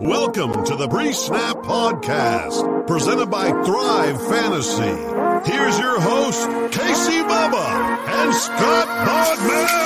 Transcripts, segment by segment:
Welcome to the Pre Snap Podcast, presented by Thrive Fantasy. Here's your host, Casey Bubba and Scott Bogman.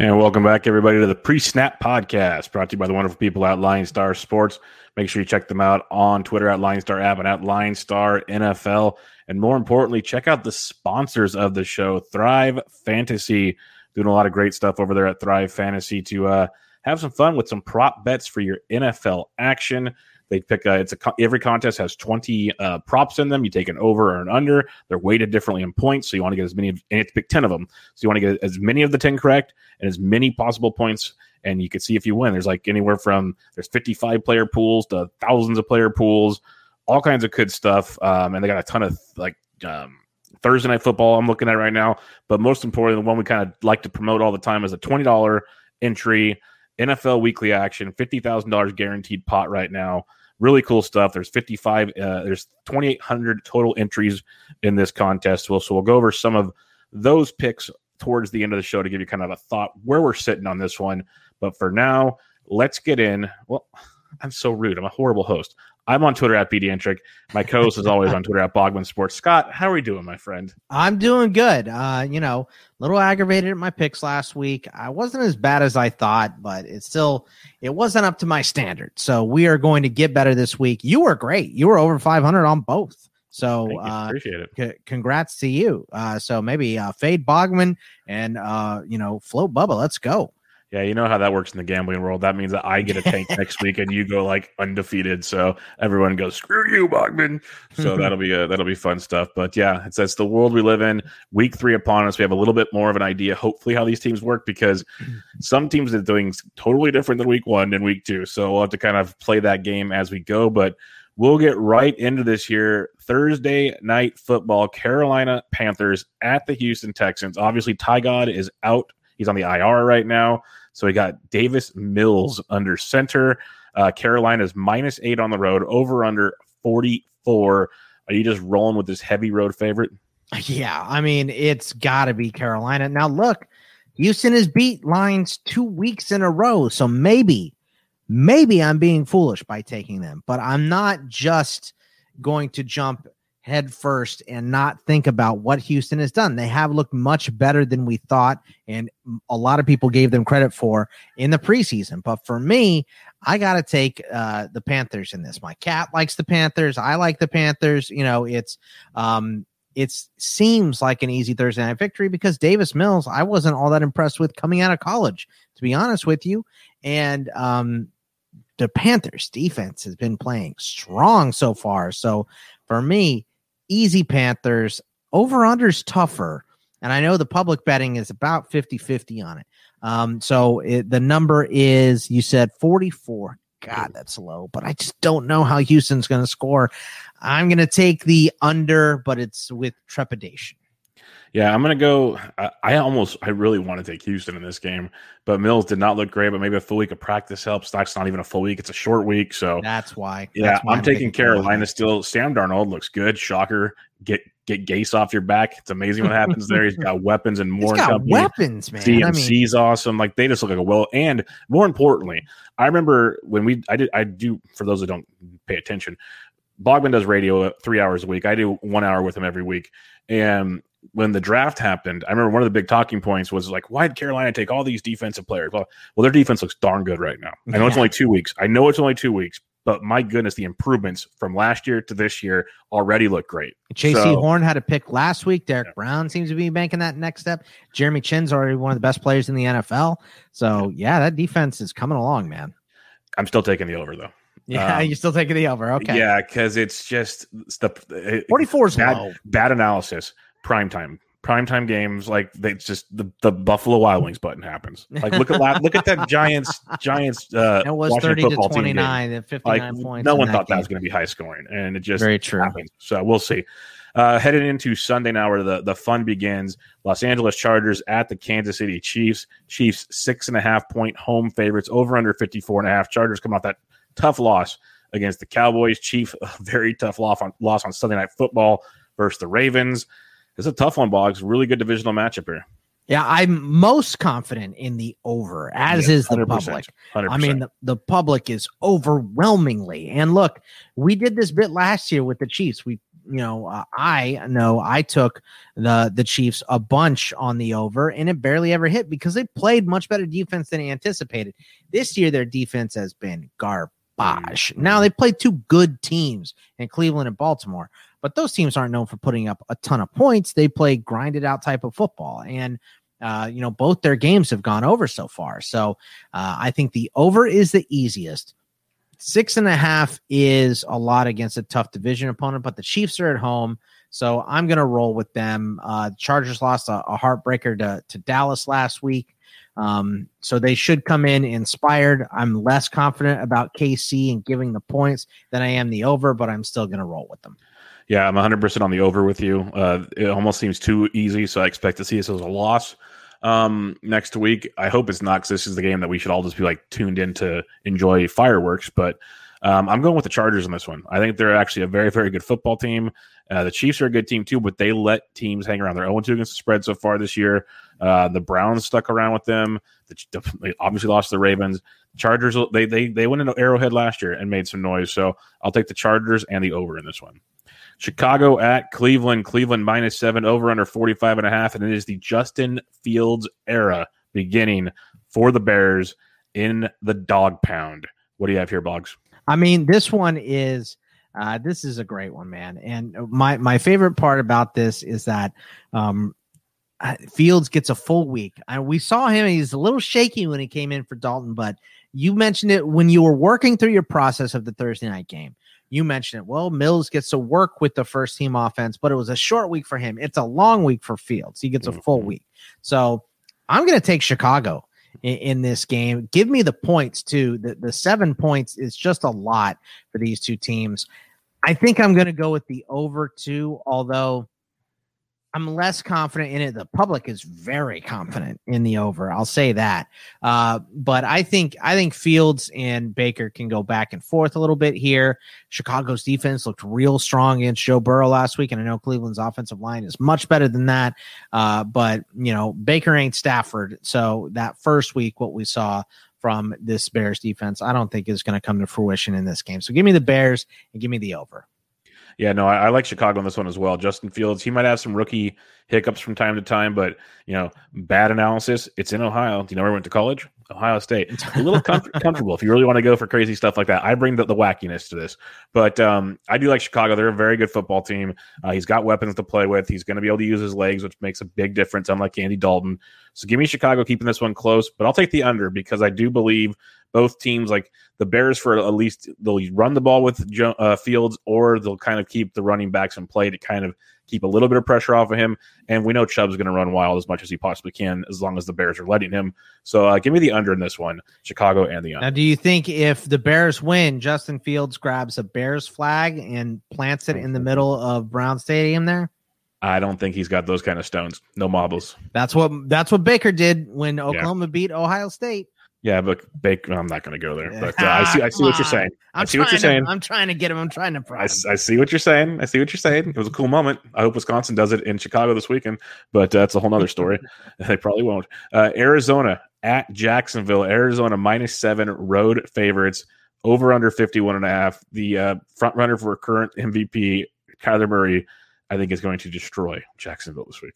And welcome back, everybody, to the Pre Snap Podcast, brought to you by the wonderful people at Line Star Sports. Make sure you check them out on Twitter at Line Star App and at Line Star NFL. And more importantly, check out the sponsors of the show, Thrive Fantasy doing a lot of great stuff over there at Thrive Fantasy to uh, have some fun with some prop bets for your NFL action. They pick a, it's a every contest has 20 uh, props in them. You take an over or an under. They're weighted differently in points, so you want to get as many. and it's pick 10 of them, so you want to get as many of the 10 correct and as many possible points. And you can see if you win. There's like anywhere from there's 55 player pools to thousands of player pools, all kinds of good stuff. Um, and they got a ton of like um, Thursday night football I'm looking at right now. But most importantly, the one we kind of like to promote all the time is a $20 entry NFL weekly action, $50,000 guaranteed pot right now. Really cool stuff. There's 55, uh, there's 2,800 total entries in this contest. Well, so we'll go over some of those picks towards the end of the show to give you kind of a thought where we're sitting on this one. But for now, let's get in. Well, I'm so rude. I'm a horrible host. I'm on Twitter at BDentric. My co-host is always on Twitter at Bogman Sports. Scott, how are you doing, my friend? I'm doing good. Uh, you know, a little aggravated at my picks last week. I wasn't as bad as I thought, but it still it wasn't up to my standard. So we are going to get better this week. You were great. You were over 500 on both. So uh, appreciate it. C- congrats to you. Uh, so maybe uh, fade Bogman and uh, you know float Bubba. Let's go. Yeah, you know how that works in the gambling world. That means that I get a tank next week and you go like undefeated. So everyone goes, "Screw you, Bogman." So that'll be a, that'll be fun stuff. But yeah, it's that's the world we live in. Week three upon us, we have a little bit more of an idea, hopefully, how these teams work because some teams are doing totally different than week one and week two. So we'll have to kind of play that game as we go. But we'll get right into this here. Thursday night football, Carolina Panthers at the Houston Texans. Obviously, Tyrod is out. He's on the IR right now. So we got Davis Mills under center. Uh, Carolina's minus eight on the road, over under 44. Are you just rolling with this heavy road favorite? Yeah, I mean, it's got to be Carolina. Now, look, Houston has beat lines two weeks in a row. So maybe, maybe I'm being foolish by taking them, but I'm not just going to jump head first and not think about what Houston has done. They have looked much better than we thought, and a lot of people gave them credit for in the preseason. But for me, I got to take uh, the Panthers in this. My cat likes the Panthers. I like the Panthers. You know, it's um, it seems like an easy Thursday night victory because Davis Mills, I wasn't all that impressed with coming out of college, to be honest with you. And um, the Panthers defense has been playing strong so far. So for me, easy Panthers. Over unders tougher. And I know the public betting is about 50 50 on it. Um, so it, the number is, you said 44. God, that's low, but I just don't know how Houston's going to score. I'm going to take the under, but it's with trepidation. Yeah, I'm gonna go. I, I, almost, I really want to take Houston in this game, but Mills did not look great. But maybe a full week of practice helps. That's not even a full week; it's a short week. So that's why. Yeah, that's why I'm, I'm taking Carolina still. Sam Darnold looks good. Shocker. Get get Gase off your back. It's amazing what happens there. He's got weapons and more. He's got weapons, man. CMC's I mean, awesome. Like they just look like a well. And more importantly, I remember when we I did I do for those that don't pay attention. Bogman does radio three hours a week. I do one hour with him every week. And when the draft happened, I remember one of the big talking points was like, why did Carolina take all these defensive players? Well, well, their defense looks darn good right now. I know yeah. it's only two weeks. I know it's only two weeks, but my goodness, the improvements from last year to this year already look great. Jaycee so, Horn had a pick last week. Derrick yeah. Brown seems to be making that next step. Jeremy Chinn's already one of the best players in the NFL. So yeah, that defense is coming along, man. I'm still taking the over though. Yeah, um, you're still taking the over. Okay. Yeah, because it's just the 44 is bad, low. bad analysis prime time primetime games like they just the, the buffalo wild wings button happens. Like look at look at that giants giants uh it was Washington 30 to 29 and 59 like, points no one thought game. that was going to be high scoring and it just very true. happened. so we'll see. Uh heading into sunday now where the the fun begins los angeles chargers at the kansas city chiefs. Chiefs six and a half point home favorites over under 54 and a half. Chargers come off that tough loss against the cowboys. Chief very tough loss on loss on sunday night football versus the ravens it's a tough one, Boggs. Really good divisional matchup here. Yeah, I'm most confident in the over, as is the 100%, public. 100%. I mean, the, the public is overwhelmingly. And look, we did this bit last year with the Chiefs. We, you know, uh, I know I took the the Chiefs a bunch on the over, and it barely ever hit because they played much better defense than anticipated. This year, their defense has been garbage. Now they played two good teams in Cleveland and Baltimore, but those teams aren't known for putting up a ton of points. They play grinded out type of football, and uh, you know, both their games have gone over so far. So uh, I think the over is the easiest. Six and a half is a lot against a tough division opponent, but the Chiefs are at home. So I'm going to roll with them. Uh, Chargers lost a, a heartbreaker to, to Dallas last week. Um, so they should come in inspired. I'm less confident about KC and giving the points than I am the over, but I'm still going to roll with them. Yeah, I'm 100% on the over with you. Uh, it almost seems too easy, so I expect to see this as a loss um, next week. I hope it's not because this is the game that we should all just be like tuned in to enjoy fireworks. But um, I'm going with the Chargers in this one. I think they're actually a very, very good football team. Uh, the Chiefs are a good team too, but they let teams hang around. They're 0 2 against the spread so far this year. Uh, the Browns stuck around with them. The, they obviously lost the Ravens. Chargers, they they they went into Arrowhead last year and made some noise. So I'll take the Chargers and the over in this one. Chicago at Cleveland. Cleveland minus seven, over under 45 and a half. And it is the Justin Fields era beginning for the Bears in the dog pound. What do you have here, Boggs? I mean, this one is uh, this is a great one, man. And my my favorite part about this is that um, uh, Fields gets a full week. I, we saw him; he's a little shaky when he came in for Dalton, but you mentioned it when you were working through your process of the Thursday night game. You mentioned it. Well, Mills gets to work with the first team offense, but it was a short week for him. It's a long week for Fields. He gets a full mm-hmm. week. So I'm going to take Chicago in, in, this game. Give me the points too. The, the seven points is just a lot for these two teams. I think I'm going to go with the over two, although I'm less confident in it. The public is very confident in the over. I'll say that. Uh, but I think I think Fields and Baker can go back and forth a little bit here. Chicago's defense looked real strong against Joe Burrow last week, and I know Cleveland's offensive line is much better than that. Uh, but you know Baker ain't Stafford, so that first week what we saw from this Bears defense, I don't think is going to come to fruition in this game. So give me the Bears and give me the over. Yeah, no, I, I, like Chicago in this one as well. Justin Fields, he might have some rookie hiccups from time to time, but you know, bad analysis. It's in Ohio. Do you know where I went to college? Ohio State. It's a little com- comfortable if you really want to go for crazy stuff like that. I bring the, the wackiness to this, but um, I do like Chicago. They're a very good football team. Uh, he's got weapons to play with. He's going to be able to use his legs, which makes a big difference. Unlike Andy Dalton, so give me Chicago keeping this one close, but I'll take the under because I do believe both teams like the Bears for at least they'll run the ball with uh, Fields or they'll kind of keep the running backs in play to kind of keep a little bit of pressure off of him. And we know Chubb's going to run wild as much as he possibly can as long as the Bears are letting him. So uh, give me the under in this one, Chicago and the under. Now, do you think if the Bears win, Justin Fields grabs a Bears flag and plants it in the middle of Brown Stadium there? I don't think he's got those kind of stones. No marbles. That's what that's what Baker did when Oklahoma yeah. beat Ohio State. Yeah, but Baker, I'm not going to go there. But uh, I see, I see what you're saying. I'm i see what you're saying. I'm trying to get him. I'm trying to. I, I, see what you're saying. I see what you're saying. It was a cool moment. I hope Wisconsin does it in Chicago this weekend, but uh, that's a whole other story. they probably won't. Uh, Arizona at Jacksonville. Arizona minus seven road favorites. Over under 51 and a half. The uh, front runner for current MVP Kyler Murray, I think, is going to destroy Jacksonville this week.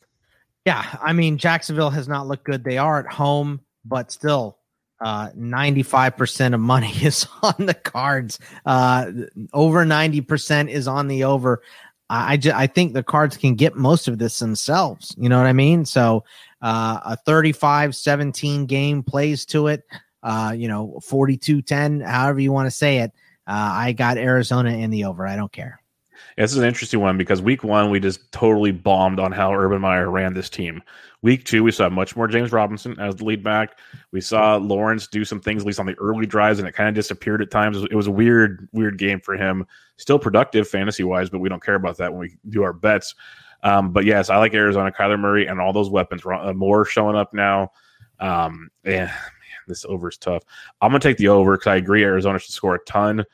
Yeah, I mean Jacksonville has not looked good. They are at home, but still uh, 95% of money is on the cards. Uh, over 90% is on the over. I, just, I think the cards can get most of this themselves. You know what I mean? So uh, a 35 17 game plays to it. Uh, you know, 42 10, however you want to say it. Uh, I got Arizona in the over. I don't care. This is an interesting one because week one, we just totally bombed on how Urban Meyer ran this team. Week two, we saw much more James Robinson as the lead back. We saw Lawrence do some things, at least on the early drives, and it kind of disappeared at times. It was a weird, weird game for him. Still productive fantasy wise, but we don't care about that when we do our bets. Um, but yes, I like Arizona, Kyler Murray, and all those weapons. Uh, more showing up now. Um, yeah, man, this over is tough. I'm gonna take the over because I agree Arizona should score a ton,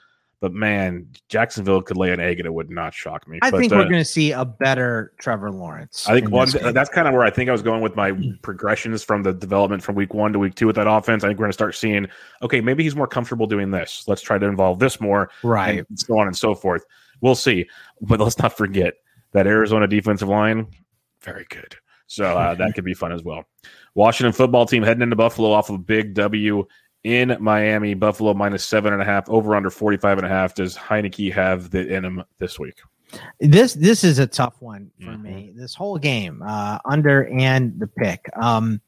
But man, Jacksonville could lay an egg and it would not shock me. I but, think uh, we're going to see a better Trevor Lawrence. I think in one that's kind of where I think I was going with my progressions from the development from week one to week two with that offense. I think we're going to start seeing, okay, maybe he's more comfortable doing this. Let's try to involve this more, right. and so on and so forth. We'll see, but let's not forget that Arizona defensive line, very good. So uh, that could be fun as well. Washington football team heading into Buffalo off of a big W in Miami. Buffalo minus seven and a half, over under 45 and a half. Does Heinicke have the in him this week? This this is a tough one for Mhm. me. This whole game, uh, under and the pick. Um,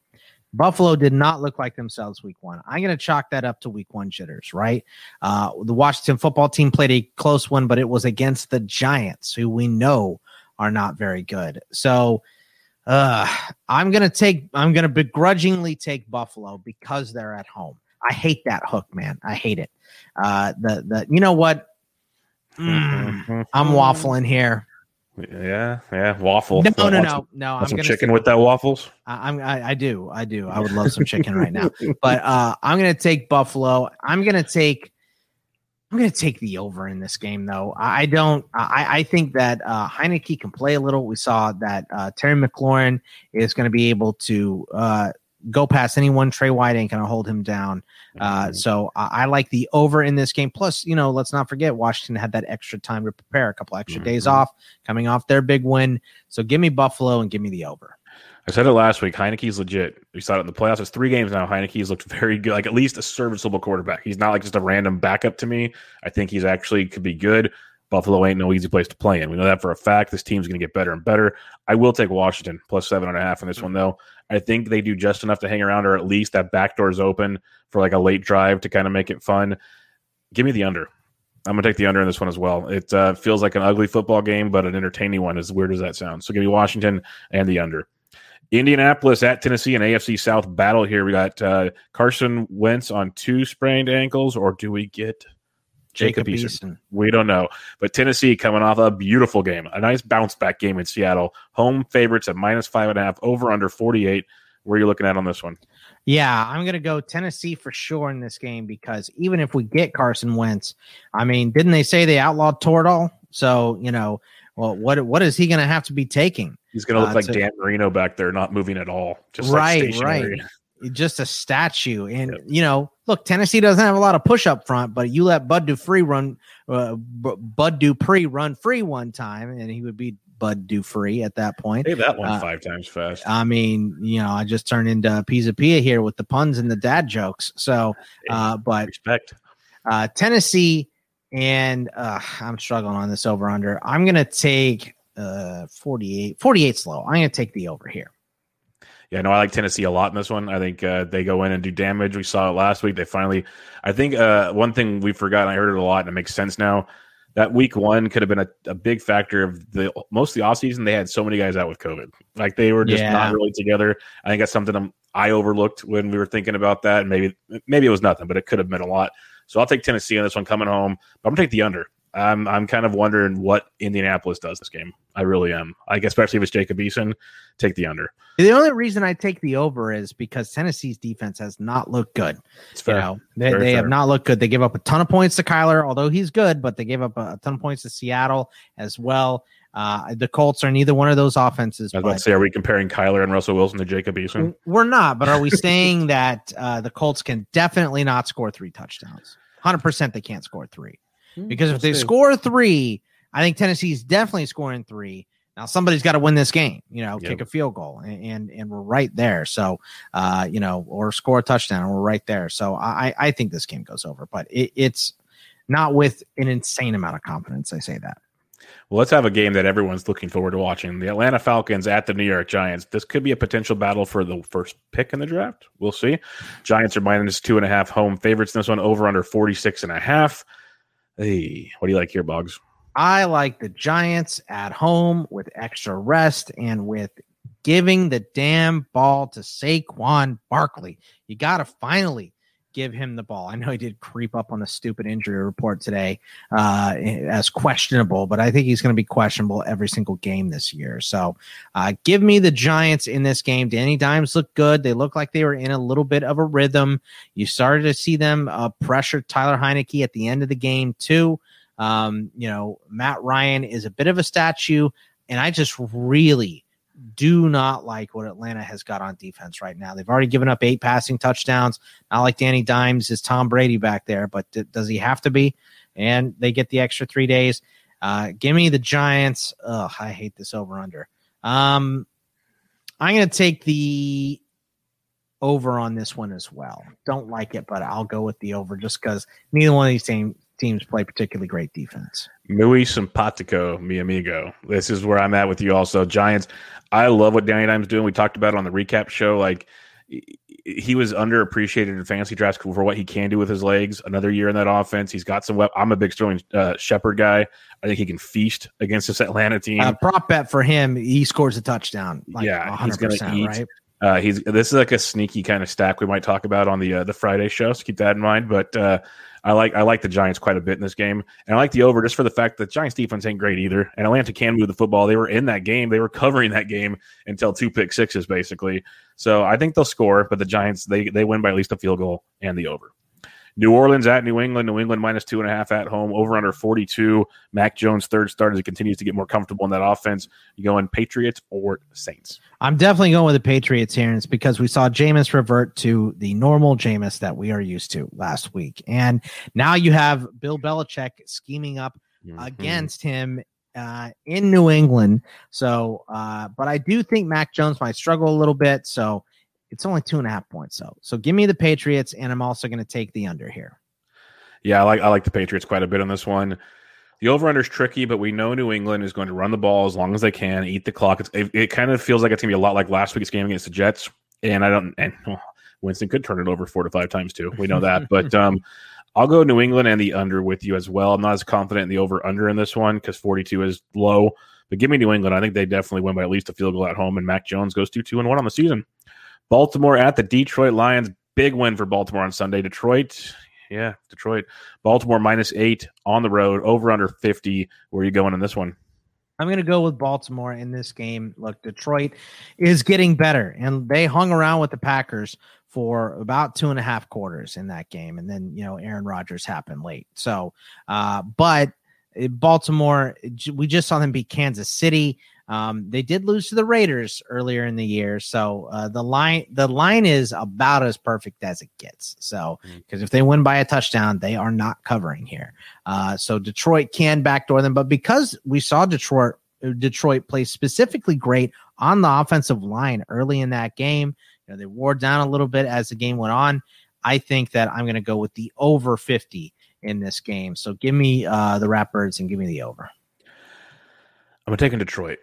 Buffalo did not look like themselves week one. I'm going to chalk that up to week one jitters, right? Uh, the Washington football team played a close one, but it was against the Giants, who we know are not very good. So uh, I'm going to take, I'm going to begrudgingly take Buffalo because they're at home. I hate that hook, man. I hate it. Uh, the, the, you know what? Mm, I'm waffling here. Yeah, yeah, waffle. No, no, some- no, no. I'm some chicken stick- with that waffles. I, I'm. I, I do. I do. I would love some chicken right now. But uh, I'm gonna take Buffalo. I'm gonna take. I'm gonna take the over in this game, though. I, I don't. I, I think that uh, Heinicke can play a little. We saw that uh, Terry McLaurin is going to be able to uh, go past anyone. Trey White ain't going to hold him down. Uh, so I, I like the over in this game. Plus, you know, let's not forget Washington had that extra time to prepare, a couple extra days Mhm. off, coming off their big win. So give me Buffalo and give me the over. I said it last week. Heinicke's legit. We saw it in the playoffs. It's three games now. Heinicke's looked very good, like at least a serviceable quarterback. He's not like just a random backup to me. I think he's actually could be good. Buffalo ain't no easy place to play in. We know that for a fact. This team's going to get better and better. I will take Washington plus seven and a half in this one, though. I think they do just enough to hang around, or at least that back door is open for like a late drive to kind of make it fun. Give me the under. I'm to take the under in this one as well. It uh, feels like an ugly football game, but an entertaining one. As weird as that sounds. So give me Washington and the under. Indianapolis at Tennessee, an AFC South battle here. We got uh, Carson Wentz on two sprained ankles, or do we get Jacob Eason? Eason. We don't know. But Tennessee coming off a beautiful game, a nice bounce back game in Seattle. Home favorites at minus five and a half, over under 48. Where are you looking at on this one? Yeah, I'm going to go Tennessee for sure in this game because even if we get Carson Wentz, I mean, didn't they say they outlawed Toradol? So, you know, well, what what is he going to have to be taking? He's going to look Uh, like to- Dan Marino back there, not moving at all. Just Right, like stationary. Just a statue. And, Yep. you know, look, Tennessee doesn't have a lot of push up front, but you let Bud Dupree run, uh, Bud Dupree run free one time, and he would be Bud Dupree at that point. Say that one Uh, five times fast. I mean, you know, I just turned into Pizza Pia here with the puns and the dad jokes. So, uh, but Respect. uh, Tennessee, and uh, I'm struggling on this over under. I'm going to take uh, 48. 48 low. I'm going to take the over here. Yeah, no, I like Tennessee a lot in this one. I think uh, they go in and do damage. We saw it last week. They finally, I think uh, one thing we forgot, and I heard it a lot, and it makes sense now. That week one could have been a, a big factor of the most of the offseason. They had so many guys out with COVID. Like they were just Yeah. not really together. I think that's something I'm- I overlooked when we were thinking about that. And maybe maybe it was nothing, but it could have meant a lot. So I'll take Tennessee on this one coming home. But I'm gonna take the under. I'm I'm kind of wondering what Indianapolis does this game. I really am. Like especially if it's Jacob Eason, take the under. The only reason I take the over is because Tennessee's defense has not looked good. It's You fair. know, they, Very they have not looked good. They give up a ton of points to Kyler, although he's good, but they gave up a, ton of points to Seattle as well. Uh, the Colts are neither one of those offenses. I was about to say, are we comparing Kyler and Russell Wilson to Jacob Eason? We're not, but are we saying that uh, the Colts can definitely not score three touchdowns? 100% they can't score three. Because if they score three, I think Tennessee's definitely scoring three. Now somebody's got to win this game, you know, Yep. kick a field goal, and, and and we're right there. So, uh, you know, or score a touchdown, and we're right there. So I I think this game goes over, but it, it's not with an insane amount of confidence. I say that. Well, let's have a game that everyone's looking forward to watching. The Atlanta Falcons at the New York Giants. This could be a potential battle for the first pick in the draft. We'll see. Giants are minus two and a half home favorites in this one, over under 46 and a half. Hey, what do you like here, Boggs? I like the Giants at home with extra rest and with giving the damn ball to Saquon Barkley. You got to finally give him the ball. I know he did creep up on the stupid injury report today uh, as questionable, but I think he's going to be questionable every single game this year. So uh, give me the Giants in this game. Danny Dimes looked good. They look like they were in a little bit of a rhythm. You started to see them uh, pressure Tyler Heinicke at the end of the game, too. Um, you know, Matt Ryan is a bit of a statue, and I just really do not like what Atlanta has got on defense right now. They've already given up eight passing touchdowns. Not like Danny Dimes is Tom Brady back there, but does he have to be? And they get the extra three days. Uh, give me the Giants. Ugh, I hate this over under. Um, I'm going to take the over on this one as well. Don't like it, but I'll go with the over just because neither one of these teams teams play particularly great defense. Muy simpatico, mi amigo. This is where I'm at with you also. Giants, I love what Danny Dimes doing. We talked about it on the recap show. Like he was underappreciated in fantasy drafts for what he can do with his legs. Another year in that offense. He's got some. Wep- I'm a big Sterling uh, Shepard guy. I think he can feast against this Atlanta team. Uh, prop bet for him. He scores a touchdown. Like yeah, 100%, he's going to eat. right? Uh, he's this is like a sneaky kind of stack we might talk about on the uh, the Friday show. So keep that in mind. But uh, I like I like the Giants quite a bit in this game, and I like the over just for the fact that Giants defense ain't great either. And Atlanta can move the football. They were in that game. They were covering that game until two pick sixes basically. So I think they'll score, but the Giants they they win by at least a field goal and the over. New Orleans at New England. New England minus two and a half at home. Over under 42. Mac Jones third start as he continues to get more comfortable in that offense. You going Patriots or Saints? I'm definitely going with the Patriots here. And it's because we saw Jameis revert to the normal Jameis that we are used to last week. And now you have Bill Belichick scheming up Mm-hmm. against him uh, in New England. So, uh, but I do think Mac Jones might struggle a little bit. So it's only two and a half points. So, so give me the Patriots, and I'm also going to take the under here. Yeah, I like I like the Patriots quite a bit on this one. The over under is tricky, but we know New England is going to run the ball as long as they can, eat the clock. It's, it, it kind of feels like it's going to be a lot like last week's game against the Jets. And I don't, and well, Winston could turn it over four to five times too. We know that. but um, I'll go New England and the under with you as well. I'm not as confident in the over under in this one because 42 is low. But give me New England. I think they definitely win by at least a field goal at home. And Mac Jones goes 2 2 and 1 on the season. Baltimore at the Detroit Lions. Big win for Baltimore on Sunday. Detroit, yeah, Detroit. Baltimore minus eight on the road, over under 50. Where are you going in this one? I'm going to go with Baltimore in this game. Look, Detroit is getting better, and they hung around with the Packers for about two and a half quarters in that game, and then you know Aaron Rodgers happened late. So, uh, but Baltimore, we just saw them beat Kansas City. Um, they did lose to the Raiders earlier in the year, so uh, the line the line is about as perfect as it gets. So because if they win by a touchdown, they are not covering here. Uh, so Detroit can backdoor them, but because we saw Detroit Detroit play specifically great on the offensive line early in that game, you know they wore down a little bit as the game went on. I think that I'm going to go with the over 50 in this game. So give me uh, the Ratbirds and give me the over. I'm taking Detroit.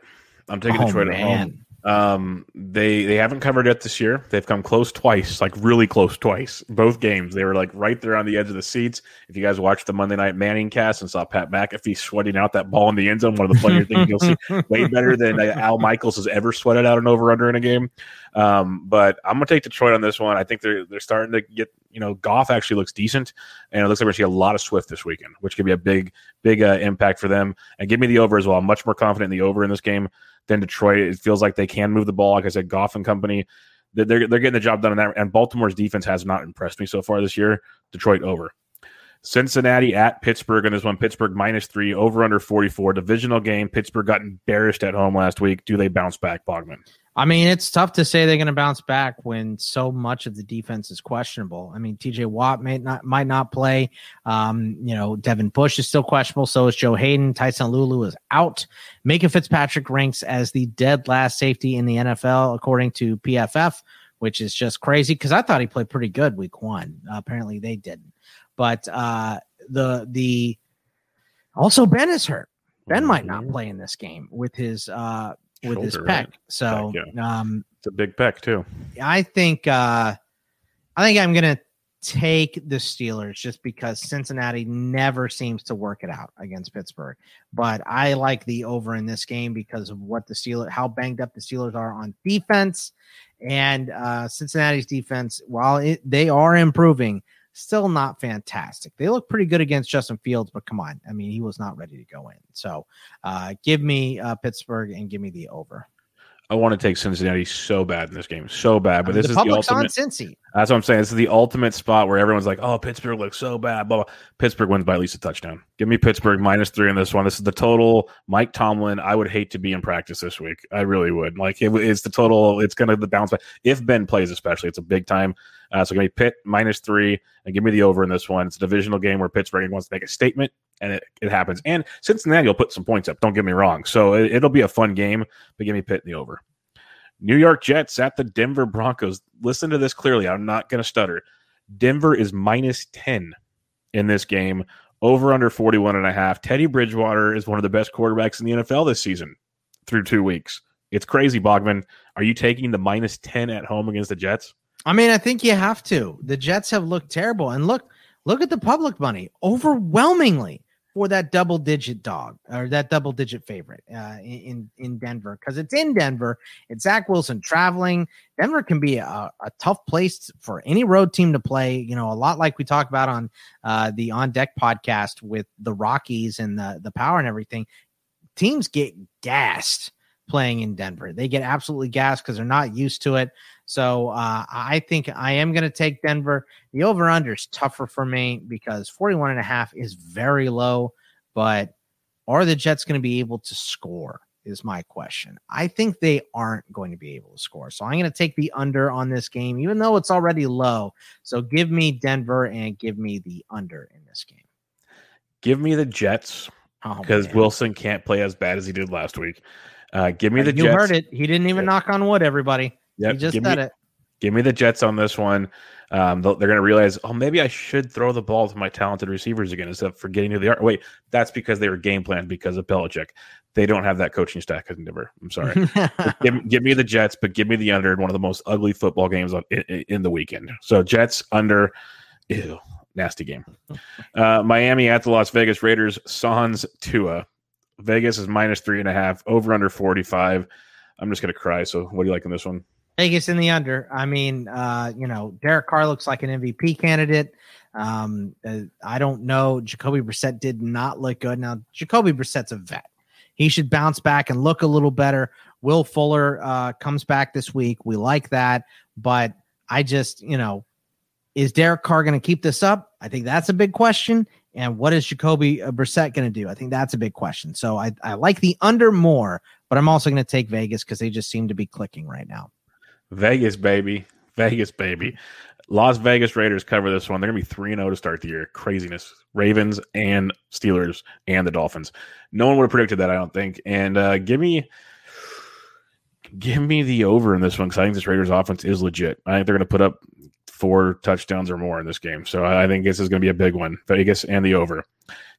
I'm taking Oh, Detroit at home. Um, they they haven't covered it this year. They've come close twice, like really close twice. Both games, they were like right there on the edge of the seats. If you guys watched the Monday Night Manning cast and saw Pat McAfee sweating out that ball in the end zone, one of the funnier things you'll see, way better than uh, Al Michaels has ever sweated out an over under in a game. Um, but I'm gonna take Detroit on this one. I think they're they're starting to get you know Goff actually looks decent, and it looks like we're gonna see a lot of Swift this weekend, which could be a big big uh, impact for them. And give me the over as well. I'm much more confident in the over in this game than Detroit. It feels like they can move the ball. Like I said, Goff and company, they're they're getting the job done in that. And Baltimore's defense has not impressed me so far this year. Detroit over. Cincinnati at Pittsburgh in this one. Pittsburgh minus three, over under 44. Divisional game. Pittsburgh got embarrassed at home last week. Do they bounce back, Bogman? I mean, it's tough to say they're going to bounce back when so much of the defense is questionable. I mean, TJ Watt may not might not play. Um, you know, Devin Bush is still questionable. So is Joe Haden. Tyson Lulu is out. Minkah Fitzpatrick ranks as the dead last safety in the NFL according to PFF, which is just crazy because I thought he played pretty good week one. Uh, apparently, they didn't. But uh, the the also Ben is hurt. Ben might not play in this game with his uh, with his Shoulder, pec. right? So Pec, um, It's a big peck too. I think uh, I think I'm gonna take the Steelers just because Cincinnati never seems to work it out against Pittsburgh. But I like the over in this game because of what the Steelers, how banged up the Steelers are on defense, and uh, Cincinnati's defense. While it, they are improving, still not fantastic. They look pretty good against Justin Fields, but come on, I mean, he was not ready to go in. So, uh, give me uh, Pittsburgh and give me the over. I want to take Cincinnati so bad in this game, so bad. But I mean, this the is the public's on ultimate. Cincy. That's what I'm saying. This is the ultimate spot where everyone's like, "Oh, Pittsburgh looks so bad." Blah, blah. Pittsburgh wins by at least a touchdown. Give me Pittsburgh minus three in this one. This is the total. Mike Tomlin. I would hate to be in practice this week. I really would. Like it, it's the total. It's gonna the bounce back if Ben plays, especially. It's a big time. Uh, so give me Pitt minus three and give me the over in this one. It's a divisional game where Pittsburgh wants to make a statement, and it, it happens. And Cincinnati will put some points up. Don't get me wrong. So it, it'll be a fun game. But give me Pitt in the over. New York Jets at the Denver Broncos. Listen to this clearly. I'm not going to stutter. Denver is minus 10 in this game, over under 41 and a half. Teddy Bridgewater is one of the best quarterbacks in the NFL this season through two weeks. It's crazy, Bogman. Are you taking the minus 10 at home against the Jets? I mean, I think you have to. The Jets have looked terrible, and look, look at the public money overwhelmingly for that double digit dog or that double digit favorite uh, in in Denver because it's in Denver. It's Zach Wilson traveling. Denver can be a, a, tough place for any road team to play. You know, a lot like we talked about on uh, the On Deck podcast with the Rockies and the the power and everything. Teams get gassed playing in Denver. They get absolutely gassed because they're not used to it. So uh, I think I am going to take Denver. The over under is tougher for me because 41 and a half is very low, but are the Jets going to be able to score? Is my question. I think they aren't going to be able to score. So I'm going to take the under on this game, even though it's already low. So give me Denver and give me the under in this game. Give me the Jets Oh, because man. Wilson can't play as bad as he did last week. Uh, give me the you Jets. heard it. He didn't even Yep. knock on wood, everybody. Yep, He just give said me, it. Give me the Jets on this one. Um, they're going to realize, oh, maybe I should throw the ball to my talented receivers again instead of forgetting who they are. Wait, that's because they were game planned because of Belichick. They don't have that coaching stack as Denver. I'm sorry. give, give me the Jets, but give me the under in one of the most ugly football games on in, in the weekend. So Jets under, ew, nasty game. Uh, Miami at the Las Vegas Raiders. Sans Tua. Vegas is minus three and a half. Over under 45. I'm just gonna cry. So what do you like in this one? Vegas in the under. I mean, uh, you know, Derek Carr looks like an MVP candidate. Um, uh, I don't know. Jacoby Brissett did not look good. Now, Jacoby Brissett's a vet. He should bounce back and look a little better. Will Fuller uh, comes back this week. We like that, but I just, you know, is Derek Carr going to keep this up? I think that's a big question. And what is Jacoby uh, Brissett going to do? I think that's a big question. So I, I like the under more, but I'm also going to take Vegas because they just seem to be clicking right now. Vegas, baby. Vegas, baby. Las Vegas Raiders cover this one. They're going to be 3 0 to start the year. Craziness. Ravens and Steelers and the Dolphins. No one would have predicted that, I don't think. And uh, give me. Give me the over in this one because I think this Raiders offense is legit. I think they're going to put up four touchdowns or more in this game. So I think this is going to be a big one. Vegas and the over.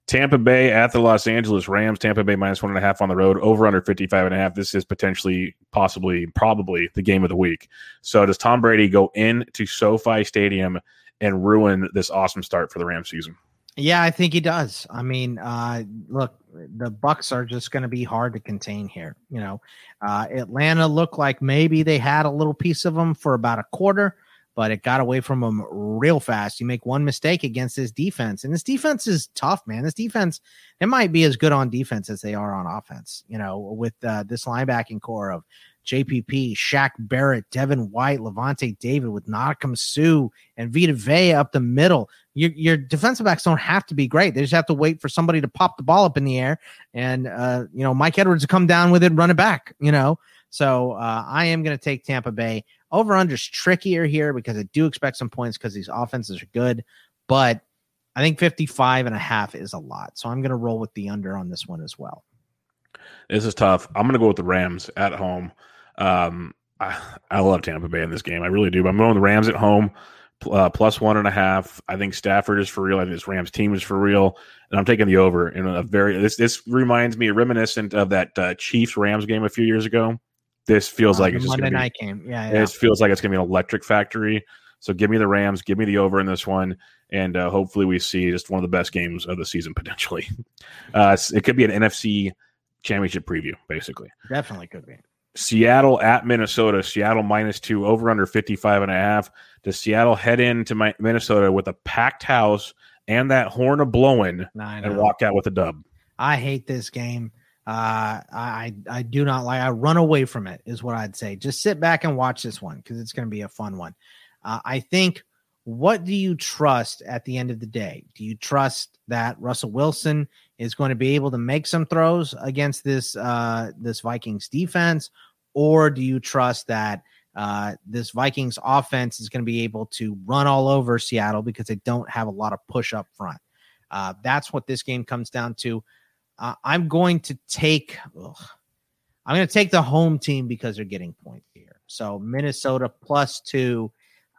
Tampa Bay at the Los Angeles Rams. Tampa Bay minus one and a half on the road, over under 55 and a half. This is potentially, possibly, probably the game of the week. So does Tom Brady go into SoFi Stadium and ruin this awesome start for the Rams season? Yeah, I think he does. I mean, uh, look, the Bucks are just going to be hard to contain here. You know, uh, Atlanta looked like maybe they had a little piece of them for about a quarter, but it got away from them real fast. You make one mistake against this defense, and this defense is tough, man. This defense, it might be as good on defense as they are on offense. You know, with uh, this linebacking core of JPP, Shaq Barrett, Devin White, Lavonte David with Ndamukong Suh and Vita Vea up the middle. Your, your defensive backs don't have to be great. They just have to wait for somebody to pop the ball up in the air and, uh, you know, Mike Edwards to come down with it, run it back, you know. So uh, I am going to take Tampa Bay. Over under's trickier here because I do expect some points because these offenses are good, but I think 55 and a half is a lot. So I'm going to roll with the under on this one as well. This is tough. I'm going to go with the Rams at home. Um, I, I love Tampa Bay in this game. I really do. But I'm going with the Rams at home, uh, plus one and a half. I think Stafford is for real. I think this Rams team is for real, and I'm taking the over in a very. This this reminds me reminiscent of that uh, Chiefs Rams game a few years ago. This feels Uh, like it's just Monday gonna be, night game. Yeah, yeah. It feels like it's going to be an electric factory. So give me the Rams, give me the over in this one, and uh, hopefully we see just one of the best games of the season potentially. Uh, it could be an NFC championship preview, basically. Definitely could be. Seattle at Minnesota. Seattle minus two, over under 55 and a half. Does Seattle head into my, Minnesota with a packed house and that horn of blowing and walk out with a dub? I hate this game. Uh, I I do not like. I run away from it. Is what I'd say. Just sit back and watch this one because it's going to be a fun one. Uh, I think. What do you trust at the end of the day? Do you trust that Russell Wilson is going to be able to make some throws against this uh, this Vikings defense, or do you trust that uh, this Vikings offense is going to be able to run all over Seattle because they don't have a lot of push up front? Uh, that's what this game comes down to. Uh, I'm going to take. Ugh, I'm going to take the home team because they're getting points here. So Minnesota plus two.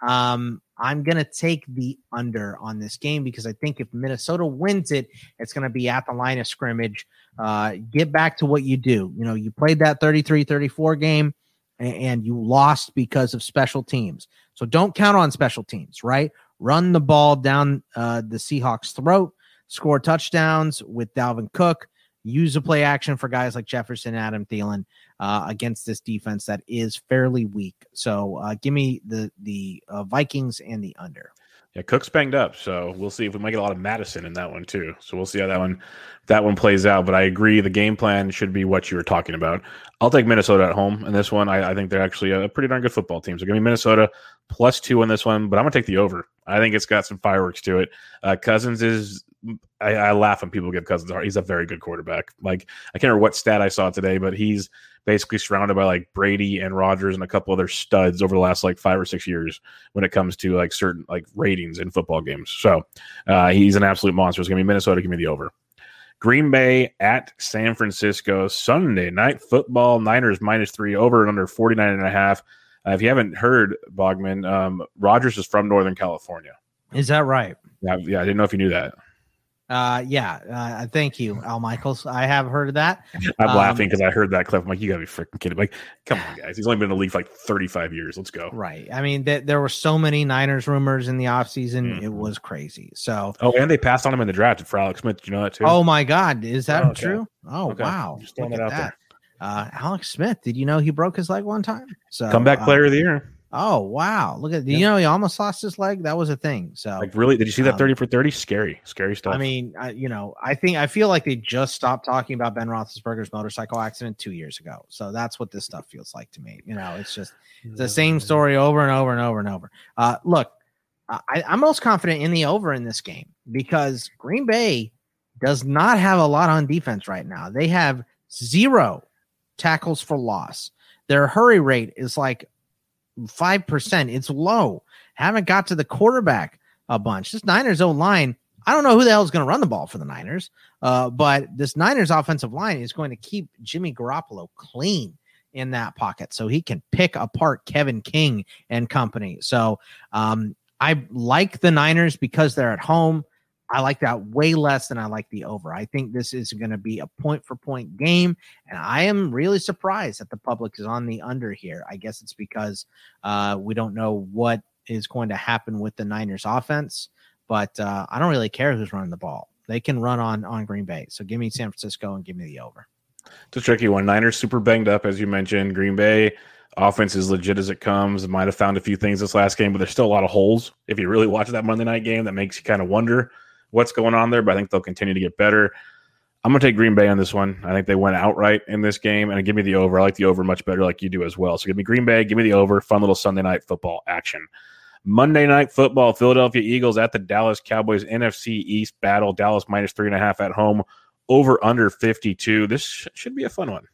Um, I'm going to take the under on this game because I think if Minnesota wins it, it's going to be at the line of scrimmage. Uh, get back to what you do. You know, you played that 33 34 game and, you lost because of special teams. So don't count on special teams, right? Run the ball down uh, the Seahawks' throat, score touchdowns with Dalvin Cook, use a play action for guys like Jefferson, and Adam Thielen uh, against this defense that is fairly weak. So uh, give me the the uh, Vikings and the under. Yeah, Cook's banged up, so we'll see if we might get a lot of Mattison in that one too. So we'll see how that one that one plays out. But I agree, the game plan should be what you were talking about. I'll take Minnesota at home in this one. I, I think they're actually a pretty darn good football team. So give me Minnesota plus two in this one, but I'm gonna take the over. I think it's got some fireworks to it. Uh, Cousins is I, I, laugh when people give Cousins heart. He's a very good quarterback. Like I can't remember what stat I saw today, but he's basically surrounded by like Brady and Rodgers and a couple other studs over the last like five or six years when it comes to like certain like ratings in football games. So uh, he's an absolute monster. It's gonna be Minnesota. Give me the over. Green Bay at San Francisco Sunday night football. Niners minus three over and under 49 and a half. Uh, if you haven't heard Bogman, um, Rodgers is from Northern California. Is that right? Yeah, yeah. I didn't know if you knew that. Uh, yeah. Uh, thank you, Al Michaels. I have heard of that. I'm um, laughing because I heard that clip. I'm like, you gotta be freaking kidding! Like, come on, guys. He's only been in the league for like 35 years. Let's go. Right. I mean, th- there were so many Niners rumors in the offseason. Mm-hmm. It was crazy. So. Oh, and they passed on him in the draft for Alex Smith. Did you know that too? Oh my God, is that oh, okay. true? Oh okay. wow. Just throwing it out that. there. Uh, Alex Smith. Did you know he broke his leg one time? So comeback uh, player of the year. Oh wow! Look at yeah. you know he almost lost his leg. That was a thing. So like really, did you see that um, thirty for thirty? Scary, scary stuff. I mean, I, you know, I think I feel like they just stopped talking about Ben Roethlisberger's motorcycle accident two years ago. So that's what this stuff feels like to me. You know, it's just it's the same story over and over and over and over. Uh, look, I, I'm most confident in the over in this game because Green Bay does not have a lot on defense right now. They have zero tackles for loss. Their hurry rate is like 5%. It's low. Haven't got to the quarterback a bunch. This Niners own line, I don't know who the hell is going to run the ball for the Niners, uh, but this Niners offensive line is going to keep Jimmy Garoppolo clean in that pocket so he can pick apart Kevin King and company. So um, I like the Niners because they're at home. I like that way less than I like the over. I think this is going to be a point for point game. And I am really surprised that the public is on the under here. I guess it's because uh, we don't know what is going to happen with the Niners offense, but uh, I don't really care who's running the ball. They can run on, on Green Bay. So give me San Francisco and give me the over. It's a tricky one. Niners super banged up, as you mentioned. Green Bay offense is legit as it comes. Might have found a few things this last game, but there's still a lot of holes. If you really watch that Monday night game, that makes you kind of wonder what's going on there, but I think they'll continue to get better. I'm going to take Green Bay on this one. I think they went outright in this game, and give me the over. I like the over much better, like you do as well. So give me Green Bay, give me the over. Fun little Sunday night football action. Monday night football, Philadelphia Eagles at the Dallas Cowboys NFC East battle. Dallas minus three and a half at home, over under 52. This should be a fun one.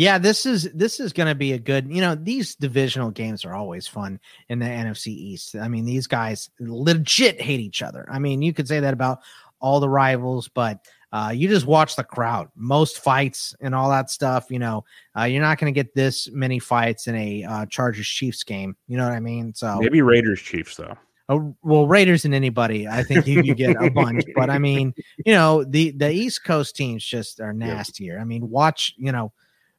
Yeah, this is this is going to be a good. You know, these divisional games are always fun in the NFC East. I mean, these guys legit hate each other. I mean, you could say that about all the rivals, but uh, you just watch the crowd. Most fights and all that stuff. You know, uh, you're not going to get this many fights in a uh, Chargers Chiefs game. You know what I mean? So maybe Raiders Chiefs though. Oh, well, Raiders and anybody, I think you, you get a bunch. But I mean, you know, the the East Coast teams just are nastier. I mean, watch, you know,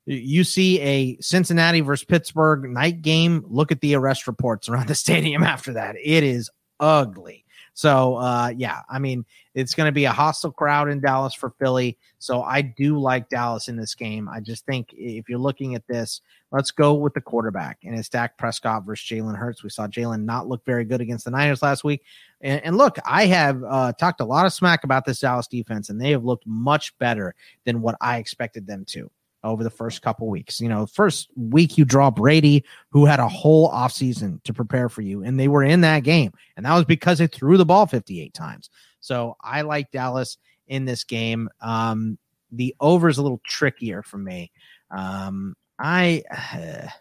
you see a Cincinnati versus Pittsburgh night game, look at the arrest reports around the stadium after that. It is ugly. So, uh, yeah, I mean, it's going to be a hostile crowd in Dallas for Philly. So, I do like Dallas in this game. I just think if you're looking at this, let's go with the quarterback. And it's Dak Prescott versus Jalen Hurts. We saw Jalen not look very good against the Niners last week. And, and look, I have uh, talked a lot of smack about this Dallas defense, and they have looked much better than what I expected them to over the first couple weeks. You know, first week you draw Brady, who had a whole offseason to prepare for you, and they were in that game. And that was because they threw the ball 58 times. So I like Dallas in this game. Um, the over is a little trickier for me. Um, I uh,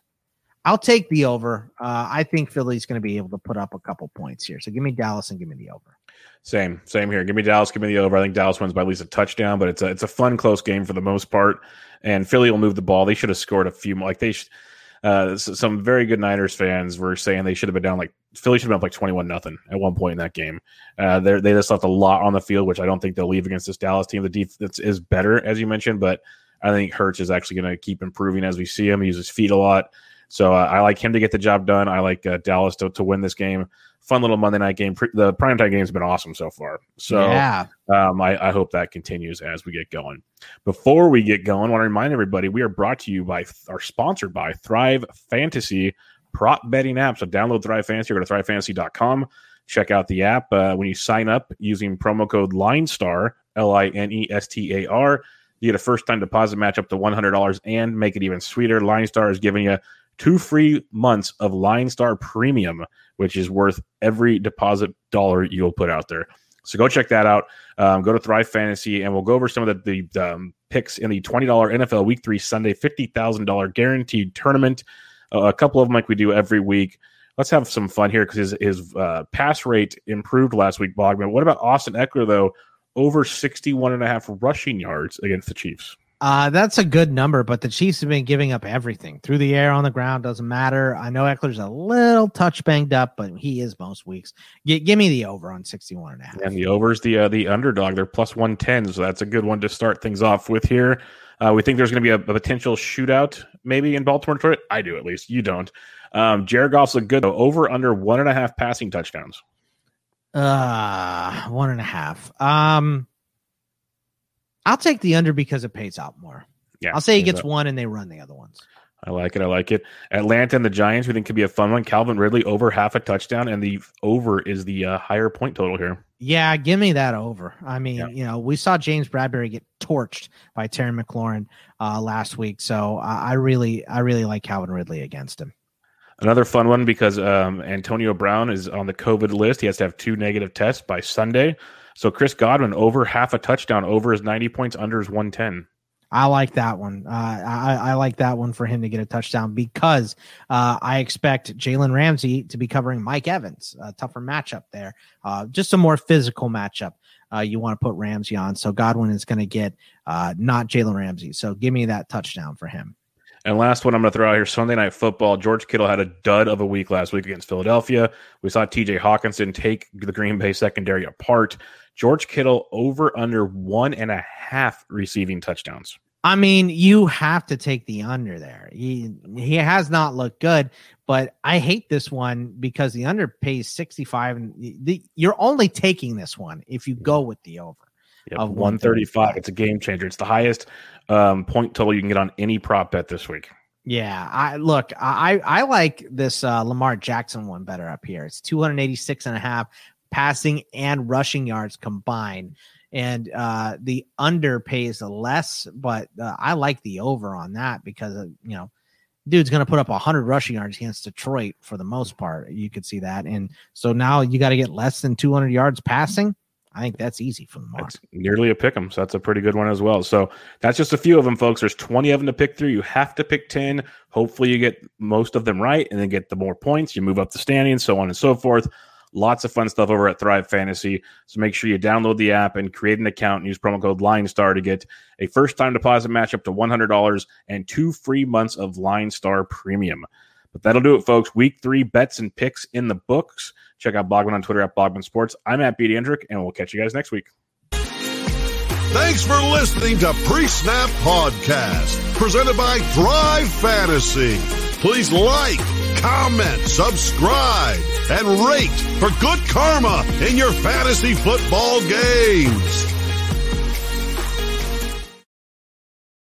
I'll take the over. Uh, I think Philly's going to be able to put up a couple points here. So give me Dallas and give me the over. Same, same here. Give me Dallas. Give me the over. I think Dallas wins by at least a touchdown, but it's a it's a fun close game for the most part. And Philly will move the ball. They should have scored a few. Like they, uh, some very good Niners fans were saying they should have been down like Philly should have been up like twenty one nothing at one point in that game. Uh, they they just left a lot on the field, which I don't think they'll leave against this Dallas team. The defense is better, as you mentioned, but I think Hurts is actually going to keep improving as we see him. He uses feet a lot. So uh, I like him to get the job done. I like uh, Dallas to, to win this game. Fun little Monday night game. The primetime game has been awesome so far. So yeah. um, I, I, hope that continues as we get going. Before we get going, I want to remind everybody we are brought to you by, are sponsored by Thrive Fantasy prop betting app. So download Thrive Fantasy or go to thrivefantasy.com. Check out the app. Uh, when you sign up using promo code LINESTAR, L I N E S T A R, you get a first time deposit match up to $100 and make it even sweeter. Line Star is giving you two free months of Line Star Premium, which is worth every deposit dollar you'll put out there. So go check that out. Um, go to Thrive Fantasy, and we'll go over some of the, the um, picks in the $20 NFL Week 3 Sunday $50,000 guaranteed tournament. Uh, a couple of them like we do every week. Let's have some fun here because his, his uh, pass rate improved last week, Bogman. What about Austin Ekeler, though? Over 61 and a half rushing yards against the Chiefs. Uh, that's a good number, but the Chiefs have been giving up everything through the air, on the ground. Doesn't matter. I know Ekeler's a little touch banged up, but he is most weeks. G- give me the over on 61 and a half. And the over's the uh, the underdog. They're plus 110, so that's a good one to start things off with here. Uh, we think there's going to be a, a, potential shootout maybe in Baltimore, Detroit. I do at least. You don't. Um, Jared Goff's a good though. Over under one and a half passing touchdowns. Uh, one and a half. Um, I'll take the under because it pays out more. Yeah, I'll say he gets one and they run the other ones. I like it. I like it. Atlanta and the Giants, we think could be a fun one. Calvin Ridley over half a touchdown, and the over is the uh, higher point total here. Yeah, give me that over. I mean, yeah. you know, we saw James Bradberry get torched by Terry McLaurin uh, last week, so I, I really, I really like Calvin Ridley against him. Another fun one because um, Antonio Brown is on the COVID list. He has to have two negative tests by Sunday. So Chris Godwin over half a touchdown, over his 90 points, under his 110. I like that one. Uh, I, I, like that one for him to get a touchdown because uh, I expect Jalen Ramsey to be covering Mike Evans. A tougher matchup there. Uh, just a more physical matchup. Uh, you want to put Ramsey on. So Godwin is going to get uh, not Jalen Ramsey. So give me that touchdown for him. And last one I'm going to throw out here Sunday Night Football. George Kittle had a dud of a week last week against Philadelphia. We saw TJ Hockenson take the Green Bay secondary apart. George Kittle over under one and a half receiving touchdowns. I mean, you have to take the under there. He he has not looked good, but I hate this one because the under pays 65 and the, you're only taking this one if you go with the over. Yep, of 135. It's a game changer. It's the highest um, point total you can get on any prop bet this week. Yeah, I look, I I like this uh, Lamar Jackson one better up here. It's 286 and a half passing and rushing yards combined. And uh, the under pays less, but uh, I like the over on that because, uh, you know, dude's going to put up 100 rushing yards against Detroit for the most part. You could see that. And so now you got to get less than 200 yards passing. I think that's easy for Lamar. That's nearly a pick 'em, so that's a pretty good one as well. So that's just a few of them, folks. There's 20 of them to pick through. You have to pick 10. Hopefully, you get most of them right, and then get the more points. You move up the standings, so on and so forth. Lots of fun stuff over at Thrive Fantasy. So make sure you download the app and create an account and use promo code LineStar to get a first time deposit match up to $100 and two free months of LineStar Premium. But that'll do it, folks. Week three bets and picks in the books. Check out Bogman on Twitter at Bogman Sports. I'm at BD Hendrick, and we'll catch you guys next week. Thanks for listening to Pre Snap Podcast, presented by Thrive Fantasy. Please like comment, subscribe, and rate for good karma in your fantasy football games.